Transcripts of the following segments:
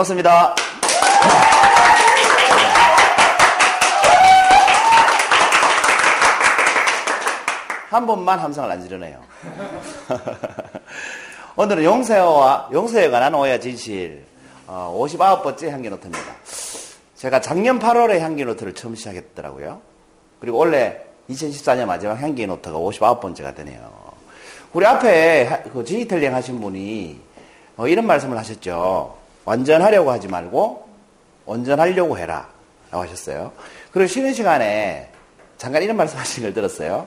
반갑습니다. 한 번만 함성을 안 지르네요. 오늘은 용서와, 용서에 관한 오해 진실, 59번째 어, 향기노트입니다. 제가 작년 8월에 향기노트를 처음 시작했더라고요. 그리고 원래 2014년 마지막 향기노트가 59번째가 되네요. 우리 앞에 그 디지털링 하신 분이 어, 이런 말씀을 하셨죠. 완전하려고 하지 말고 온전하려고 해라. 라고 하셨어요. 그리고 쉬는 시간에 잠깐 이런 말씀 하신 걸 들었어요.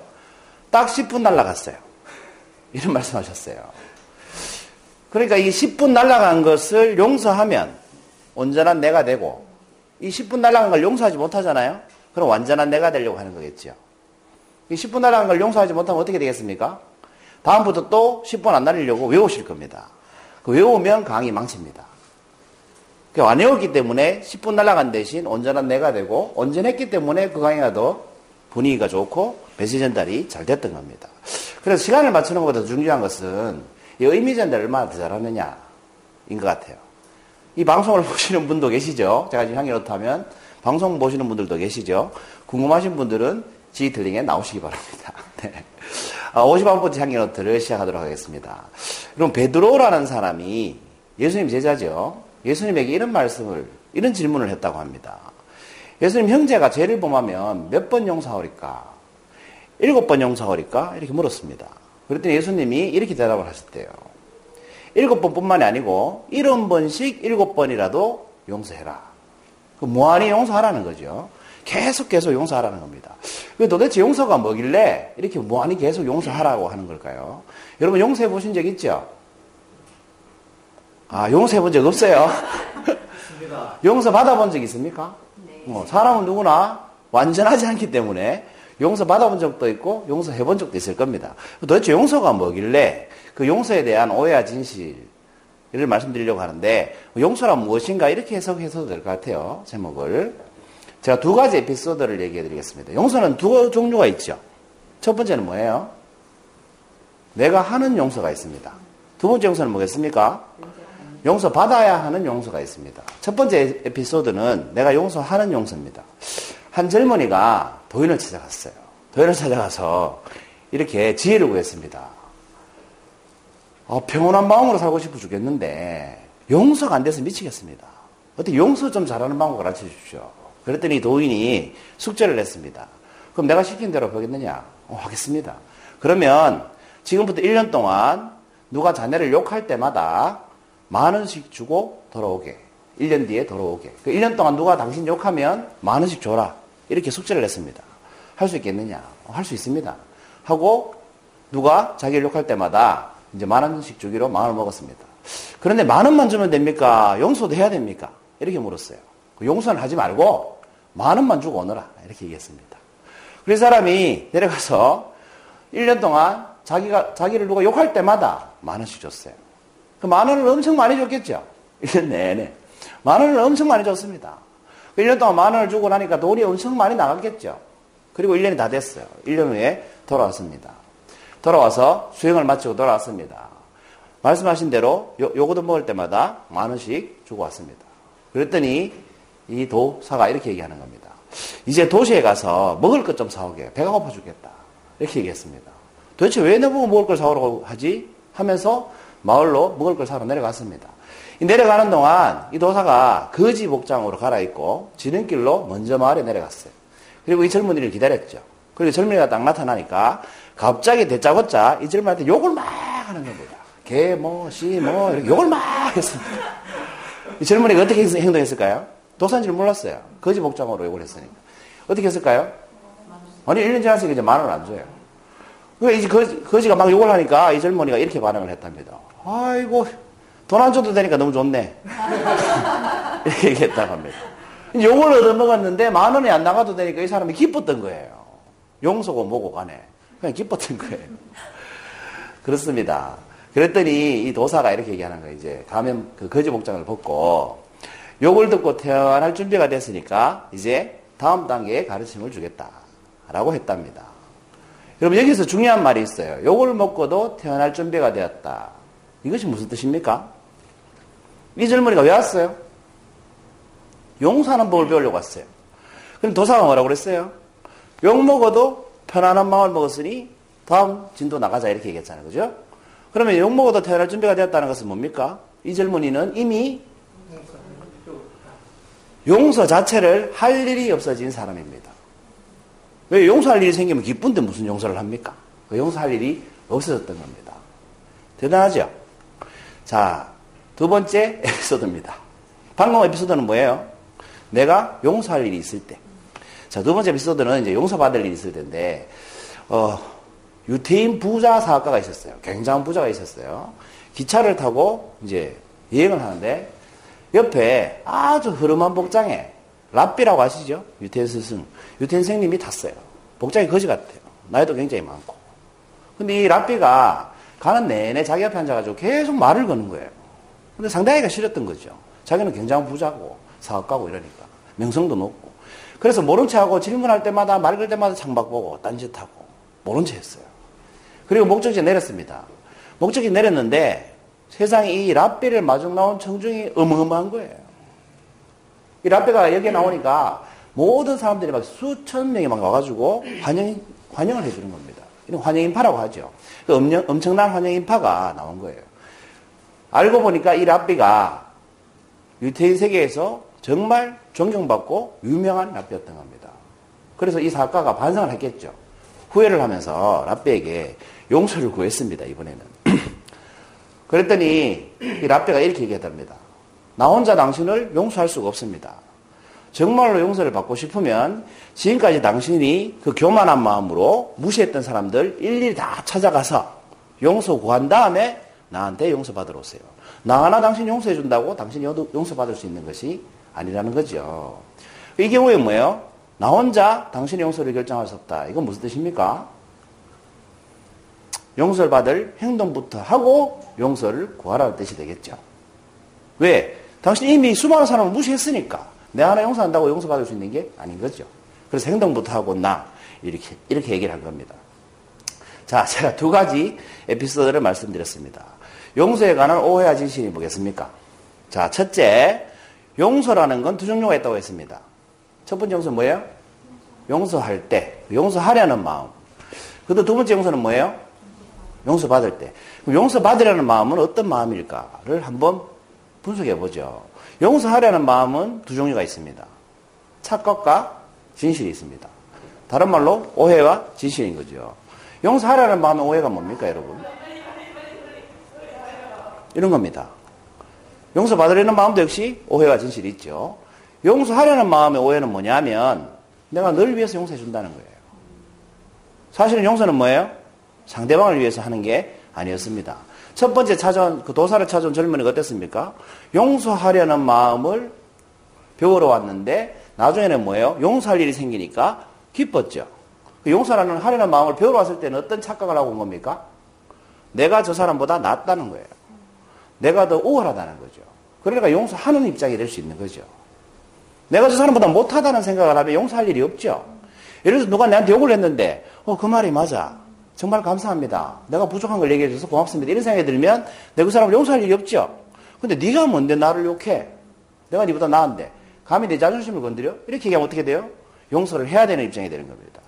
딱 10분 날라갔어요. 이런 말씀 하셨어요. 그러니까 이 10분 날라간 것을 용서하면 온전한 내가 되고 이 10분 날라간 걸 용서하지 못하잖아요. 그럼 완전한 내가 되려고 하는 거겠죠. 이 10분 날라간 걸 용서하지 못하면 어떻게 되겠습니까? 다음부터 또 10분 안 날리려고 외우실 겁니다. 그 외우면 강의 망칩니다. 안 외웠기 때문에 10분 날아간 대신 온전한 내가 되고 온전했기 때문에 그 강의가 더 분위기가 좋고 배시 전달이 잘 됐던 겁니다. 그래서 시간을 맞추는 것보다 중요한 것은 이 의미 전달을 얼마나 더 잘하느냐인 것 같아요. 이 방송을 보시는 분도 계시죠? 제가 지금 향기로 타면 방송 보시는 분들도 계시죠? 궁금하신 분들은 지틀링에 나오시기 바랍니다. 네. 51번째 아, 향기노트를 시작하도록 하겠습니다. 그럼 베드로라는 사람이 예수님 제자죠. 예수님에게 이런 말씀을, 이런 질문을 했다고 합니다. 예수님 형제가 죄를 범하면 몇 번 용서하리까? 일곱 번 용서하리까? 이렇게 물었습니다. 그랬더니 예수님이 이렇게 대답을 하셨대요. 일곱 번뿐만이 아니고 일흔 번씩 일곱 번이라도 용서해라. 그 무한히 용서하라는 거죠. 계속 계속 용서하라는 겁니다. 도대체 용서가 뭐길래 이렇게 무한히 계속 용서하라고 하는 걸까요? 여러분 용서해 보신 적 있죠? 아, 용서해 본 적 없어요? 용서 받아본 적 있습니까? 네. 어, 사람은 누구나 완전하지 않기 때문에 용서 받아본 적도 있고 용서해 본 적도 있을 겁니다. 도대체 용서가 뭐길래 그 용서에 대한 오해와 진실을 말씀드리려고 하는데 용서란 무엇인가 이렇게 해석해서도 될 것 같아요. 제목을. 제가 두 가지 에피소드를 얘기해 드리겠습니다. 용서는 두 종류가 있죠. 첫 번째는 뭐예요? 내가 하는 용서가 있습니다. 두 번째 용서는 뭐겠습니까? 용서 받아야 하는 용서가 있습니다. 첫 번째 에피소드는 내가 용서하는 용서입니다. 한 젊은이가 도인을 찾아갔어요. 도인을 찾아가서 이렇게 지혜를 구했습니다. 어, 평온한 마음으로 살고 싶어 죽겠는데 용서가 안 돼서 미치겠습니다. 어떻게 용서 좀 잘하는 방법 가르쳐 주십시오. 그랬더니 도인이 숙제를 냈습니다. 그럼 내가 시킨 대로 하겠느냐? 어, 하겠습니다. 그러면 지금부터 1년 동안 누가 자네를 욕할 때마다 만 원씩 주고 돌아오게. 1년 뒤에 돌아오게. 그 1년 동안 누가 당신 욕하면 만 원씩 줘라. 이렇게 숙제를 냈습니다. 할 수 있겠느냐? 어, 할수 있습니다. 하고 누가 자기를 욕할 때마다 이제 만 원씩 주기로 마음을 먹었습니다. 그런데 만 원만 주면 됩니까? 용서도 해야 됩니까? 이렇게 물었어요. 그 용서는 하지 말고 만 원만 주고 오너라. 이렇게 얘기했습니다. 그 사람이 내려가서 1년 동안 자기가, 자기를 누가 욕할 때마다 만 원씩 줬어요. 그만 원을 엄청 많이 줬겠죠? 1년 내내. 만 원을 엄청 많이 줬습니다. 1년 그 동안 만 원을 주고 나니까 돈이 엄청 많이 나갔겠죠? 그리고 1년이 다 됐어요. 1년 후에 돌아왔습니다. 돌아와서 수행을 마치고 돌아왔습니다. 말씀하신 대로 요, 요거도 먹을 때마다 만 원씩 주고 왔습니다. 그랬더니 이 도사가 이렇게 얘기하는 겁니다. 이제 도시에 가서 먹을 것 좀 사오게. 배가 고파 죽겠다. 이렇게 얘기했습니다. 도대체 왜 너보고 먹을 걸 사오라고 하지? 하면서 마을로 먹을 걸 사러 내려갔습니다. 내려가는 동안 이 도사가 거지 복장으로 갈아입고 지름길로 먼저 마을에 내려갔어요. 그리고 이 젊은이를 기다렸죠. 그리고 젊은이가 딱 나타나니까 갑자기 대짜고짜 이 젊은이한테 욕을 막 하는 겁니다. 개, 뭐, 씨, 뭐, 이렇게 욕을 막 했습니다. 이 젊은이가 어떻게 행동했을까요? 도산인 줄 몰랐어요. 거지 복장으로 욕을 했으니까. 어떻게 했을까요? 아니, 1년 지났으니까 이제 만원 안 줘요. 그 이제 거지, 거지가 막 욕을 하니까 이 젊은이가 이렇게 반응을 했답니다. 아이고, 돈 안 줘도 되니까 너무 좋네. 이렇게 얘기했다고 합니다. 욕을 얻어먹었는데 만 원이 안 나가도 되니까 이 사람이 기뻤던 거예요. 용서고 뭐고 간에. 그냥 기뻤던 거예요. 그렇습니다. 그랬더니 이 도사가 이렇게 얘기하는 거예요. 이제 가면 그 거지 복장을 벗고 욕을 듣고 태어날 준비가 됐으니까 이제 다음 단계의 가르침을 주겠다. 라고 했답니다. 여러분 여기서 중요한 말이 있어요. 욕을 먹고도 태어날 준비가 되었다. 이것이 무슨 뜻입니까? 이 젊은이가 왜 왔어요? 용서하는 법을 배우려고 왔어요. 그럼 도사가 뭐라고 그랬어요? 욕 먹어도 편안한 마음을 먹었으니 다음 진도 나가자 이렇게 얘기했잖아요. 그죠? 그러면 욕 먹어도 태어날 준비가 되었다는 것은 뭡니까? 이 젊은이는 이미 용서 자체를 할 일이 없어진 사람입니다. 왜 용서할 일이 생기면 기쁜데 무슨 용서를 합니까? 그 용서할 일이 없어졌던 겁니다. 대단하죠? 자, 두 번째 에피소드입니다. 방금 에피소드는 뭐예요? 내가 용서할 일이 있을 때. 자, 두 번째 에피소드는 이제 용서받을 일이 있을 텐데, 어, 유태인 부자 사업가가 있었어요. 굉장한 부자가 있었어요. 기차를 타고 이제 여행을 하는데, 옆에 아주 흐름한 복장에 랍비라고 아시죠? 유태인 스승. 유태인 선생님이 탔어요. 복장이 거지 같아요. 나이도 굉장히 많고. 근데 이 랍비가 가는 내내 자기 앞에 앉아가지고 계속 말을 거는 거예요. 근데 상당히가 싫었던 거죠. 자기는 굉장히 부자고 사업가고 이러니까. 명성도 높고. 그래서 모른 체 하고 질문할 때마다 말 걸 때마다 창밖 보고 딴짓하고 모른 체 했어요. 그리고 목적지에 내렸습니다. 목적지 내렸는데 세상에 이 랍비를 마중 나온 청중이 어마어마한 거예요. 이 랍비가 여기에 나오니까 모든 사람들이 막 수천 명이 막 와가지고 환영, 환영을 해주는 겁니다. 이런 환영인파라고 하죠. 그 엄청난 환영인파가 나온 거예요. 알고 보니까 이 랍비가 유태인 세계에서 정말 존경받고 유명한 랍비였던 겁니다. 그래서 이 사업가가 반성을 했겠죠. 후회를 하면서 랍비에게 용서를 구했습니다, 이번에는. 그랬더니 이 랍비가 이렇게 얘기했답니다. 나 혼자 당신을 용서할 수가 없습니다. 정말로 용서를 받고 싶으면 지금까지 당신이 그 교만한 마음으로 무시했던 사람들 일일이 다 찾아가서 용서 구한 다음에 나한테 용서받으러 오세요. 나 하나 당신 용서해 준다고 당신이 용서받을 수 있는 것이 아니라는 거죠. 이 경우에 뭐예요? 나 혼자 당신의 용서를 결정할 수 없다. 이건 무슨 뜻입니까? 용서를 받을 행동부터 하고 용서를 구하라는 뜻이 되겠죠. 왜? 당신이 이미 수많은 사람을 무시했으니까. 내 하나 용서한다고 용서받을 수 있는 게 아닌 거죠. 그래서 행동부터 하고 나 이렇게 이렇게 얘기를 한 겁니다. 자, 제가 두 가지 에피소드를 말씀드렸습니다. 용서에 관한 오해와 진실이 뭐겠습니까? 자, 첫째, 용서라는 건 두 종류가 있다고 했습니다. 첫 번째 용서 뭐예요? 용서할 때, 용서하려는 마음. 그다음 두 번째 용서는 뭐예요? 용서받을 때. 용서받으려는 마음은 어떤 마음일까를 한번 분석해 보죠. 용서하려는 마음은 두 종류가 있습니다. 착각과 진실이 있습니다. 다른 말로 오해와 진실인 거죠. 용서하려는 마음의 오해가 뭡니까, 여러분? 이런 겁니다. 용서받으려는 마음도 역시 오해와 진실이 있죠. 용서하려는 마음의 오해는 뭐냐면 내가 널 위해서 용서해 준다는 거예요. 사실은 용서는 뭐예요? 상대방을 위해서 하는 게 아니었습니다. 첫 번째 찾아온, 그 도사를 찾아온 젊은이가 어땠습니까? 용서하려는 마음을 배우러 왔는데, 나중에는 뭐예요? 용서할 일이 생기니까 기뻤죠. 그 용서라는 하려는 마음을 배우러 왔을 때는 어떤 착각을 하고 온 겁니까? 내가 저 사람보다 낫다는 거예요. 내가 더 우월하다는 거죠. 그러니까 용서하는 입장이 될 수 있는 거죠. 내가 저 사람보다 못하다는 생각을 하면 용서할 일이 없죠. 예를 들어서 누가 나한테 욕을 했는데, 어, 그 말이 맞아. 정말 감사합니다. 내가 부족한 걸 얘기해 줘서 고맙습니다. 이런 생각이 들면 내가 그 사람을 용서할 일이 없죠. 근데 네가 뭔데 나를 욕해? 내가 네보다 나은데. 감히 내 자존심을 건드려? 이렇게 얘기하면 어떻게 돼요? 용서를 해야 되는 입장이 되는 겁니다.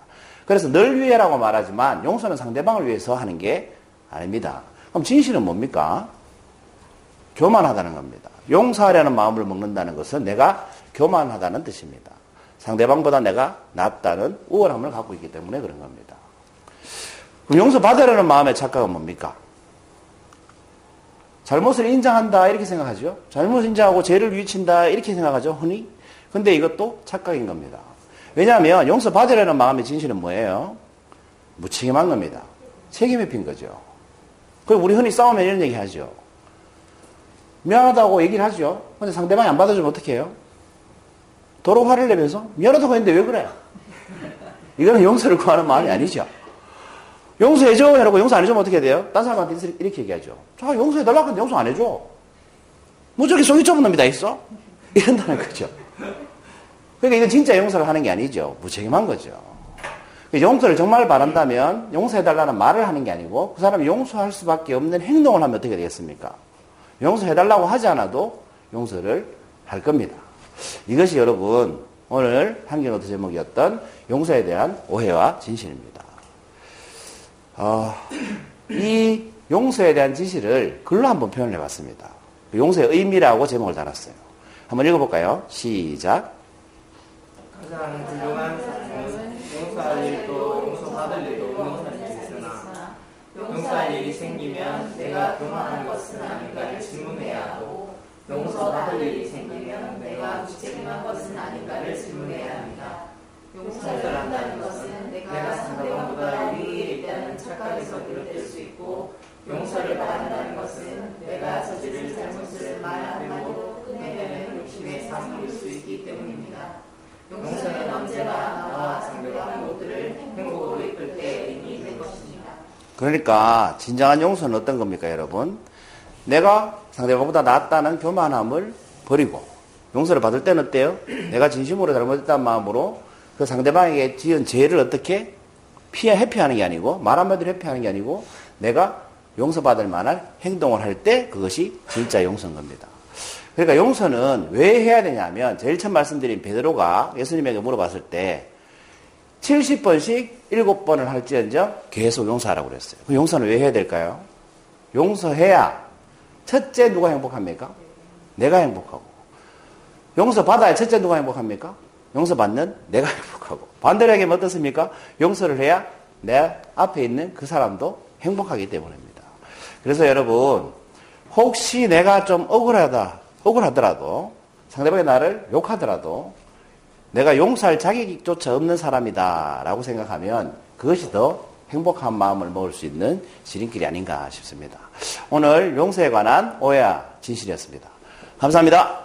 그래서 널 위해라고 말하지만 용서는 상대방을 위해서 하는 게 아닙니다. 그럼 진실은 뭡니까? 교만하다는 겁니다. 용서하려는 마음을 먹는다는 것은 내가 교만하다는 뜻입니다. 상대방보다 내가 낫다는 우월함을 갖고 있기 때문에 그런 겁니다. 그럼 용서 받으려는 마음의 착각은 뭡니까? 잘못을 인정한다 이렇게 생각하죠. 잘못 인정하고 죄를 위친다 이렇게 생각하죠. 흔히. 근데 이것도 착각인 겁니다. 왜냐하면 용서 받으려는 마음의 진실은 뭐예요? 무책임한 겁니다. 책임이 핀 거죠. 그리고 우리 흔히 싸우면 이런 얘기 하죠. 미안하다고 얘기를 하죠. 근데 상대방이 안 받아주면 어떻게 해요? 도로 화를 내면서 미안하다고 했는데 왜 그래? 이거는 용서를 구하는 마음이 아니죠. 용서해줘. 이라고 용서 안 해주면 어떻게 돼요? 딴 사람한테 이렇게 얘기하죠. 자, 용서해달라고 했는데 용서 안 해줘. 뭐 저렇게 속이 좁은 놈이 다 있어? 이런다는 거죠. 그러니까 이건 진짜 용서를 하는 게 아니죠. 무책임한 거죠. 용서를 정말 바란다면 용서해달라는 말을 하는 게 아니고 그 사람이 용서할 수밖에 없는 행동을 하면 어떻게 되겠습니까? 용서해달라고 하지 않아도 용서를 할 겁니다. 이것이 여러분 오늘 한경노트 제목이었던 용서에 대한 오해와 진실입니다. 어, 이 용서에 대한 진실을 글로 한번 표현해 봤습니다. 용서의 의미라고 제목을 달았어요. 한번 읽어볼까요? 시작. 가장 훌륭한 용서할 일도 용서받을 일도 없는 사람이 있으나 용서할 일이 생기면 내가 교만한 것은 아닌가를 질문해야 하고 용서받을 일이 생기면 내가 무책임한 것은 아닌가를 질문해야 합니다. 용서를 한다는 것은 내가 상대방보다 유리에 있다는 착각에서 비롯될 수 있고 용서를 바란다는 것은 내가 저지를 잘못을 말하고 끝내려는 욕심에 사무일 수 있기 때문입니다. 용서는 언제나 나와 상대방 모두를 행복으로 이끌 때 의미 것입니다. 그러니까 진정한 용서는 어떤 겁니까, 여러분? 내가 상대방보다 낫다는 교만함을 버리고 용서를 받을 때는 어때요? 내가 진심으로 잘못했다는 마음으로 그 상대방에게 지은 죄를 어떻게 피해 회피하는 게 아니고 말 한마디로 회피하는 게 아니고 내가 용서받을 만한 행동을 할 때 그것이 진짜 용서인 겁니다. 그러니까 용서는 왜 해야 되냐면 제일 처음 말씀드린 베드로가 예수님에게 물어봤을 때 70번씩 7번을 할지언정 계속 용서하라고 그랬어요. 그 용서는 왜 해야 될까요? 용서해야 첫째 누가 행복합니까? 내가 행복하고. 용서 받아야 첫째 누가 행복합니까? 용서 받는 내가 행복하고. 반대로 얘기하면 어떻습니까? 용서를 해야 내 앞에 있는 그 사람도 행복하기 때문입니다. 그래서 여러분, 혹시 내가 좀 억울하다, 억울하더라도, 상대방이 나를 욕하더라도, 내가 용서할 자격조차 없는 사람이다, 라고 생각하면 그것이 더 행복한 마음을 먹을 수 있는 지름길이 아닌가 싶습니다. 오늘 용서에 관한 오해와 진실이었습니다. 감사합니다.